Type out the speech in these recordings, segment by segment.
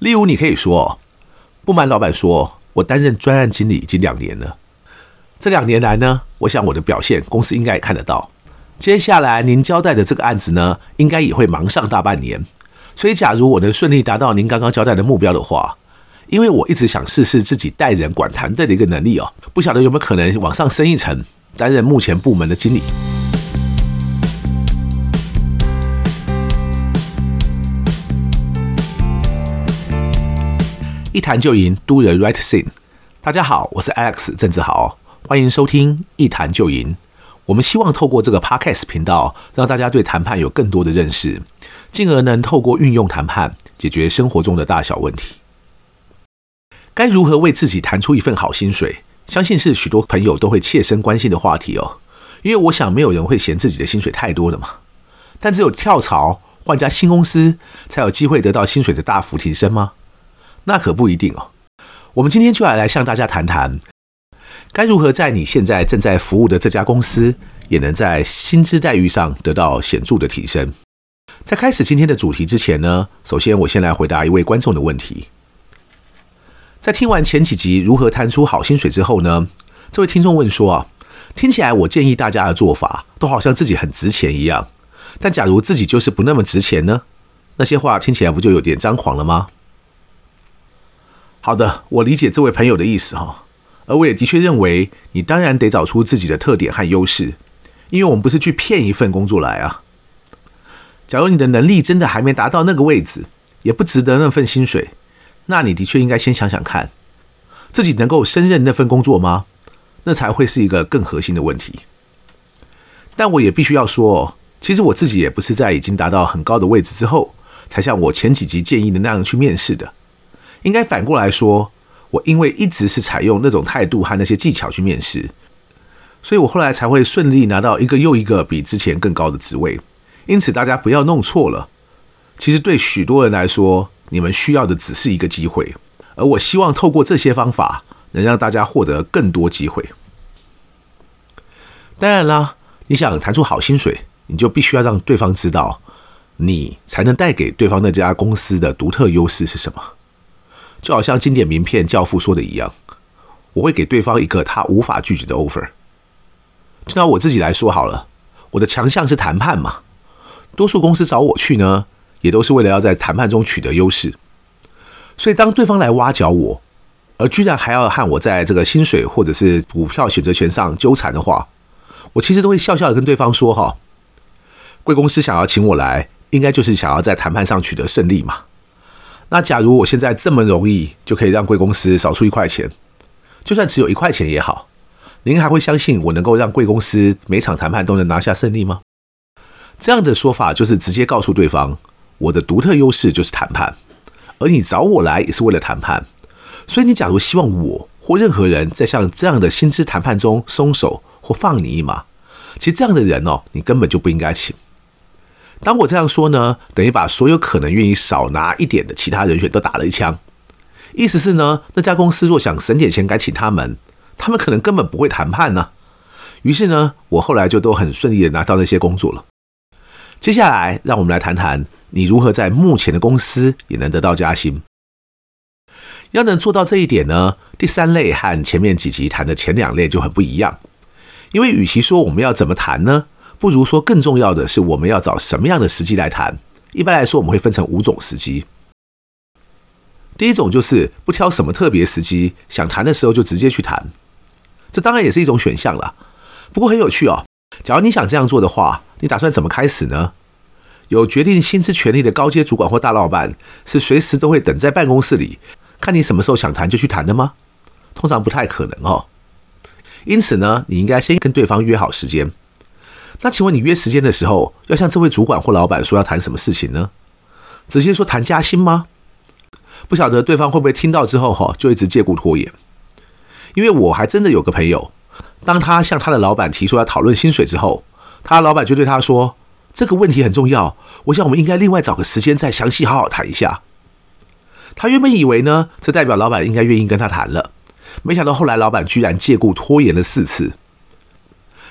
例如，你可以说：“不瞒老板说，我担任专案经理已经两年了。这两年来呢，我想我的表现，公司应该也看得到。接下来您交代的这个案子呢，应该也会忙上大半年。所以，假如我能顺利达到您刚刚交代的目标的话，因为我一直想试试自己带人管团队的一个能力哦，不晓得有没有可能往上升一层，担任目前部门的经理。”一谈就赢，Do the right thing。大家好，我是 Alex 郑志豪，欢迎收听一谈就赢。我们希望透过这个 Podcast 频道，让大家对谈判有更多的认识，进而能透过运用谈判解决生活中的大小问题。该如何为自己谈出一份好薪水？相信是许多朋友都会切身关心的话题哦。因为我想，没有人会嫌自己的薪水太多的嘛。但只有跳槽换家新公司，才有机会得到薪水的大幅提升吗？那可不一定哦。我们今天就要来向大家谈谈，该如何在你现在正在服务的这家公司，也能在薪资待遇上得到显著的提升。在开始今天的主题之前呢，首先我先来回答一位观众的问题。在听完前几集如何谈出好薪水之后呢，这位听众问说啊，听起来我建议大家的做法都好像自己很值钱一样，但假如自己就是不那么值钱呢？那些话听起来不就有点张狂了吗？好的，我理解这位朋友的意思哈，而我也的确认为，你当然得找出自己的特点和优势，因为我们不是去骗一份工作来啊。假如你的能力真的还没达到那个位置，也不值得那份薪水，那你的确应该先想想看，自己能够胜任那份工作吗？那才会是一个更核心的问题。但我也必须要说，其实我自己也不是在已经达到很高的位置之后，才像我前几集建议的那样去面试的。应该反过来说，我因为一直是采用那种态度和那些技巧去面试，所以我后来才会顺利拿到一个又一个比之前更高的职位。因此，大家不要弄错了。其实对许多人来说，你们需要的只是一个机会，而我希望透过这些方法，能让大家获得更多机会。当然啦，你想谈出好薪水，你就必须要让对方知道，你才能带给对方那家公司的独特优势是什么。就好像经典名片《教父》说的一样，我会给对方一个他无法拒绝的 offer。就拿我自己来说好了，我的强项是谈判嘛，多数公司找我去呢，也都是为了要在谈判中取得优势。所以当对方来挖角我，而居然还要和我在这个薪水或者是股票选择权上纠缠的话，我其实都会笑笑的跟对方说：“哈，贵公司想要请我来，应该就是想要在谈判上取得胜利嘛。”那假如我现在这么容易就可以让贵公司少出一块钱，就算只有一块钱也好，您还会相信我能够让贵公司每场谈判都能拿下胜利吗？这样的说法就是直接告诉对方，我的独特优势就是谈判，而你找我来也是为了谈判，所以你假如希望我或任何人在像这样的薪资谈判中松手或放你一马，其实这样的人哦，你根本就不应该请。当我这样说呢，等于把所有可能愿意少拿一点的其他人选都打了一枪。意思是呢，那家公司若想省点钱该请他们，他们可能根本不会谈判呢。于是呢，我后来就都很顺利的拿到那些工作了。接下来，让我们来谈谈你如何在目前的公司也能得到加薪。要能做到这一点呢，第三类和前面几集谈的前两类就很不一样，因为与其说我们要怎么谈呢？不如说，更重要的是，我们要找什么样的时机来谈？一般来说，我们会分成五种时机。第一种就是不挑什么特别时机，想谈的时候就直接去谈。这当然也是一种选项了。不过很有趣哦。假如你想这样做的话，你打算怎么开始呢？有决定薪资权利的高阶主管或大老板，是随时都会等在办公室里，看你什么时候想谈就去谈的吗？通常不太可能哦。因此呢，你应该先跟对方约好时间。那请问你约时间的时候，要向这位主管或老板说要谈什么事情呢？直接说谈加薪吗？不晓得对方会不会听到之后哈，就一直借故拖延。因为我还真的有个朋友，当他向他的老板提出要讨论薪水之后，他老板就对他说：“这个问题很重要，我想我们应该另外找个时间再详细好好谈一下。”他原本以为呢，这代表老板应该愿意跟他谈了，没想到后来老板居然借故拖延了四次。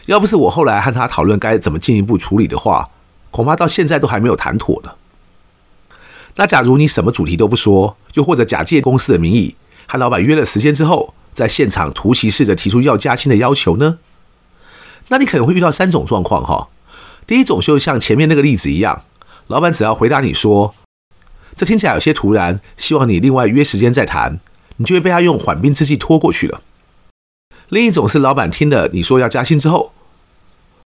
要不是我后来和他讨论该怎么进一步处理的话，恐怕到现在都还没有谈妥呢。那假如你什么主题都不说，又或者假借公司的名义和老板约了时间之后，在现场突袭式的提出要加薪的要求呢？那你可能会遇到三种状况哈。第一种就像前面那个例子一样，老板只要回答你说，这听起来有些突然，希望你另外约时间再谈，你就会被他用缓兵之计拖过去了。另一种是老板听了你说要加薪之后，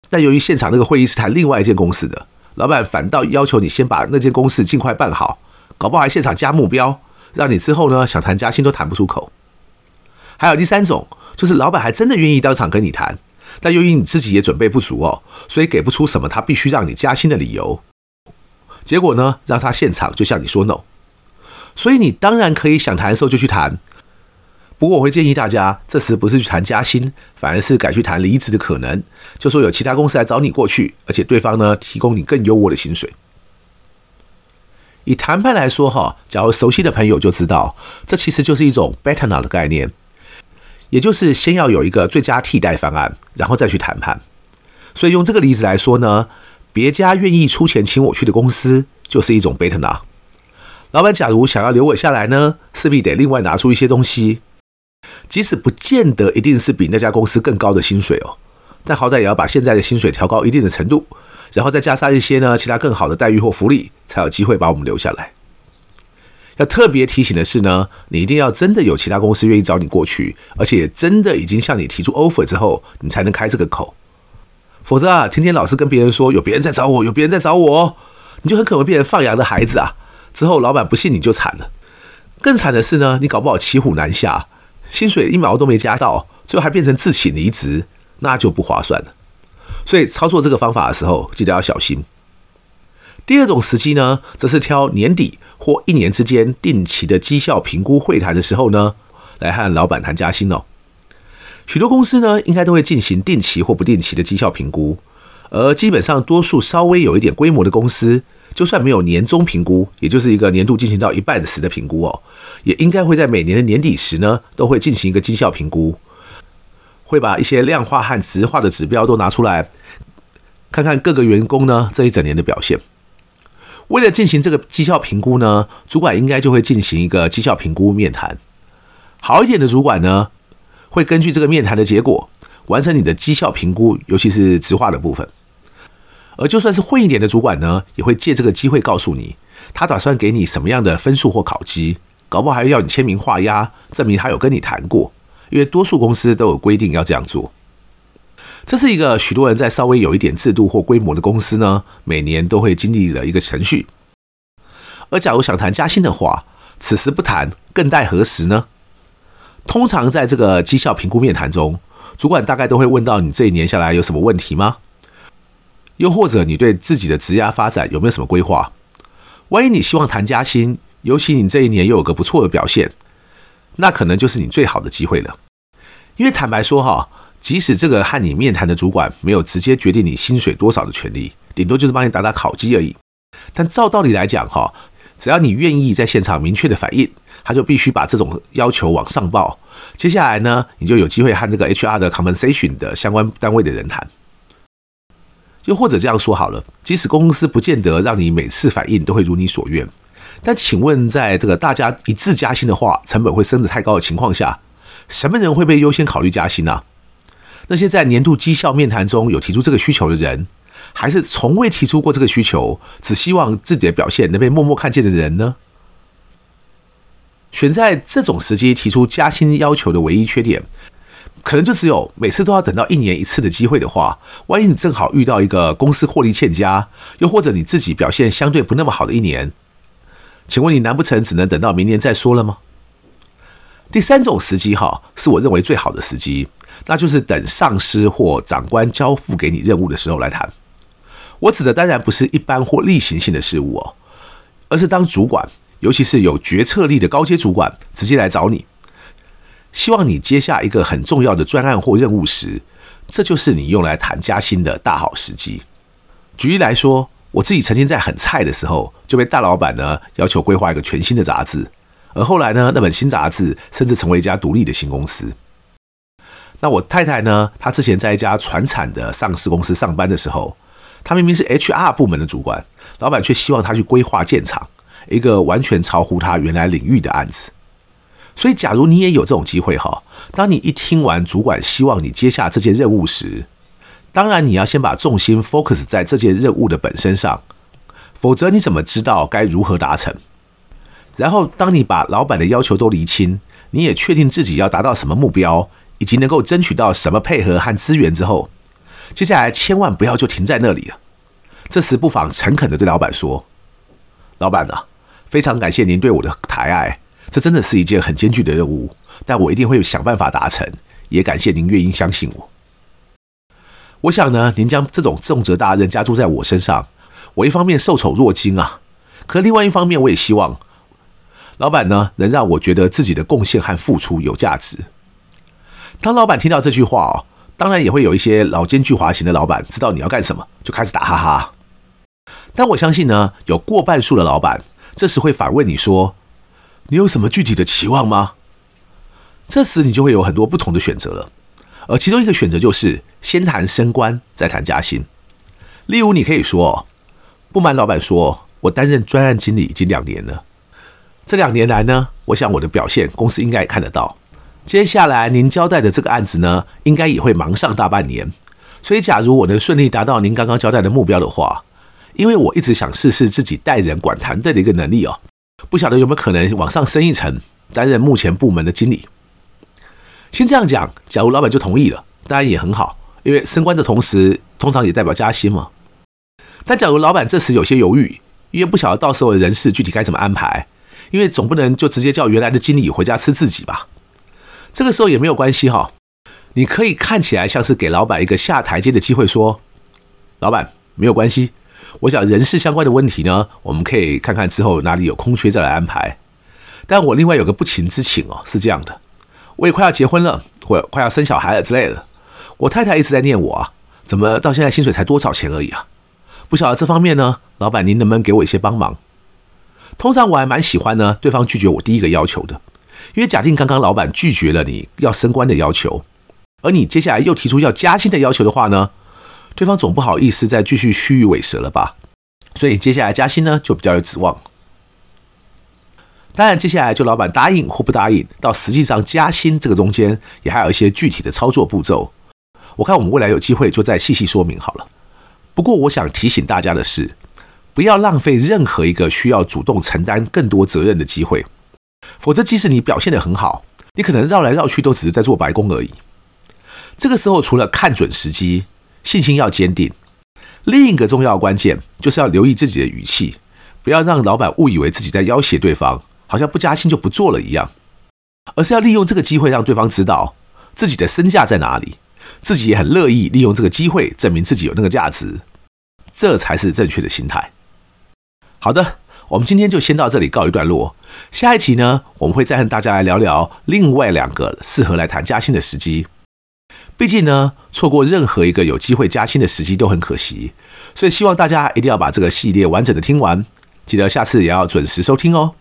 但由于现场那个会议是谈另外一间公司的。老板反倒要求你先把那间公司尽快办好，搞不好还现场加目标，让你之后呢想谈加薪都谈不出口。还有第三种，就是老板还真的愿意当场跟你谈，但由于你自己也准备不足哦，所以给不出什么他必须让你加薪的理由。结果呢，让他现场就向你说 no。所以你当然可以想谈的时候就去谈。不过我会建议大家，这时不是去谈加薪，反而是改去谈离职的可能。就说有其他公司来找你过去，而且对方呢提供你更优渥的薪水。以谈判来说，哈，假如熟悉的朋友就知道，这其实就是一种 better now 的概念，也就是先要有一个最佳替代方案，然后再去谈判。所以用这个例子来说呢，别家愿意出钱请我去的公司，就是一种 better now。老板假如想要留我下来呢，势必得另外拿出一些东西。即使不见得一定是比那家公司更高的薪水哦，但好歹也要把现在的薪水调高一定的程度，然后再加上一些呢其他更好的待遇或福利，才有机会把我们留下来。要特别提醒的是呢，你一定要真的有其他公司愿意找你过去，而且真的已经向你提出 offer 之后，你才能开这个口。否则啊，天天老是跟别人说有别人在找我，有别人在找我，你就很可能变成放羊的孩子啊。之后老板不信你就惨了。更惨的是呢，你搞不好骑虎难下。薪水一毛都没加到，最后还变成自请离职，那就不划算了。所以操作这个方法的时候，记得要小心。第二种时机呢，则是挑年底或一年之间定期的绩效评估会谈的时候呢，来和老板谈加薪哦。许多公司呢，应该都会进行定期或不定期的绩效评估，而基本上多数稍微有一点规模的公司，就算没有年终评估，也就是一个年度进行到一半时的评估哦，也应该会在每年的年底时呢，都会进行一个绩效评估，会把一些量化和质化的指标都拿出来，看看各个员工呢这一整年的表现。为了进行这个绩效评估呢，主管应该就会进行一个绩效评估面谈。好一点的主管呢，会根据这个面谈的结果，完成你的绩效评估，尤其是质化的部分。而就算是混一点的主管呢，也会借这个机会告诉你，他打算给你什么样的分数或考绩，搞不好还要你签名画押，证明他有跟你谈过。因为多数公司都有规定要这样做。这是一个许多人在稍微有一点制度或规模的公司呢，每年都会经历的一个程序。而假如想谈加薪的话，此时不谈，更待何时呢？通常在这个绩效评估面谈中，主管大概都会问到你这一年下来有什么问题吗？又或者你对自己的职业发展有没有什么规划？万一你希望谈加薪，尤其你这一年又有个不错的表现，那可能就是你最好的机会了。因为坦白说哈，即使这个和你面谈的主管没有直接决定你薪水多少的权利，顶多就是帮你打打考绩而已。但照道理来讲哈，只要你愿意在现场明确的反映，他就必须把这种要求往上报。接下来呢，你就有机会和这个 HR 的 compensation 的相关单位的人谈。又或者这样说好了，即使公司不见得让你每次反应都会如你所愿，但请问，在这个大家一致加薪的话，成本会升得太高的情况下，什么人会被优先考虑加薪呢？那些在年度绩效面谈中有提出这个需求的人，还是从未提出过这个需求，只希望自己的表现能被默默看见的人呢？选在这种时机提出加薪要求的唯一缺点，可能就只有每次都要等到一年一次的机会的话，万一你正好遇到一个公司获利欠佳，又或者你自己表现相对不那么好的一年，请问你难不成只能等到明年再说了吗？第三种时机哈，是我认为最好的时机，那就是等上司或长官交付给你任务的时候来谈。我指的当然不是一般或例行性的事务哦，而是当主管，尤其是有决策力的高阶主管直接来找你。希望你接下一个很重要的专案或任务时，这就是你用来谈加薪的大好时机。举例来说，我自己曾经在很菜的时候就被大老板呢要求规划一个全新的杂志，而后来呢，那本新杂志甚至成为一家独立的新公司。那我太太呢，她之前在一家传产的上市公司上班的时候，她明明是 HR 部门的主管，老板却希望她去规划建厂，一个完全超乎她原来领域的案子。所以，假如你也有这种机会哈，当你一听完主管希望你接下这件任务时，当然你要先把重心 focus 在这件任务的本身上，否则你怎么知道该如何达成？然后，当你把老板的要求都厘清，你也确定自己要达到什么目标，以及能够争取到什么配合和资源之后，接下来千万不要就停在那里了。这时不妨诚恳的对老板说：“老板啊，非常感谢您对我的抬爱。”这真的是一件很艰巨的任务，但我一定会想办法达成。也感谢您愿意相信我。我想呢，您将这种重责大任加注在我身上，我一方面受宠若惊啊，可另外一方面，我也希望老板呢能让我觉得自己的贡献和付出有价值。当老板听到这句话哦，当然也会有一些老奸巨猾型的老板知道你要干什么，就开始打哈哈。但我相信呢，有过半数的老板这时会反问你说。你有什么具体的期望吗？这时你就会有很多不同的选择了，而其中一个选择就是先谈升官，再谈加薪。例如，你可以说：“不瞒老板说，我担任专案经理已经两年了。这两年来呢，我想我的表现，公司应该也看得到。接下来您交代的这个案子呢，应该也会忙上大半年。所以，假如我能顺利达到您刚刚交代的目标的话，因为我一直想试试自己带人管团队的一个能力哦。”不晓得有没有可能往上升一层，担任目前部门的经理。先这样讲，假如老板就同意了，当然也很好，因为升官的同时，通常也代表加薪嘛。但假如老板这时有些犹豫，因为不晓得到时候人事具体该怎么安排，因为总不能就直接叫原来的经理回家吃自己吧。这个时候也没有关系哈，你可以看起来像是给老板一个下台阶的机会，说：“老板，没有关系。”我想人事相关的问题呢，我们可以看看之后哪里有空缺再来安排。但我另外有个不情之请哦，是这样的，我也快要结婚了，或快要生小孩了之类的。我太太一直在念我啊，怎么到现在薪水才多少钱而已啊？不晓得这方面呢，老板您能不能给我一些帮忙？通常我还蛮喜欢呢，对方拒绝我第一个要求的，因为假定刚刚老板拒绝了你要升官的要求，而你接下来又提出要加薪的要求的话呢，对方总不好意思再继续虚与委蛇了吧？所以接下来加薪呢就比较有指望。当然，接下来就老板答应或不答应，到实际上加薪这个中间也还有一些具体的操作步骤。我看我们未来有机会就再细细说明好了。不过我想提醒大家的是，不要浪费任何一个需要主动承担更多责任的机会，否则即使你表现得很好，你可能绕来绕去都只是在做白工而已。这个时候除了看准时机，信心要坚定，另一个重要关键就是要留意自己的语气，不要让老板误以为自己在要挟对方，好像不加薪就不做了一样，而是要利用这个机会让对方知道自己的身价在哪里，自己也很乐意利用这个机会证明自己有那个价值，这才是正确的心态。好的，我们今天就先到这里告一段落，下一期呢，我们会再和大家来聊聊另外两个适合来谈加薪的时机。毕竟呢，错过任何一个有机会加薪的时机都很可惜，所以希望大家一定要把这个系列完整的听完，记得下次也要准时收听哦。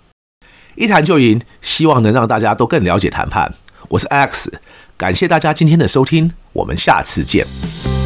一谈就赢，希望能让大家都更了解谈判。我是 Alex，感谢大家今天的收听，我们下次见。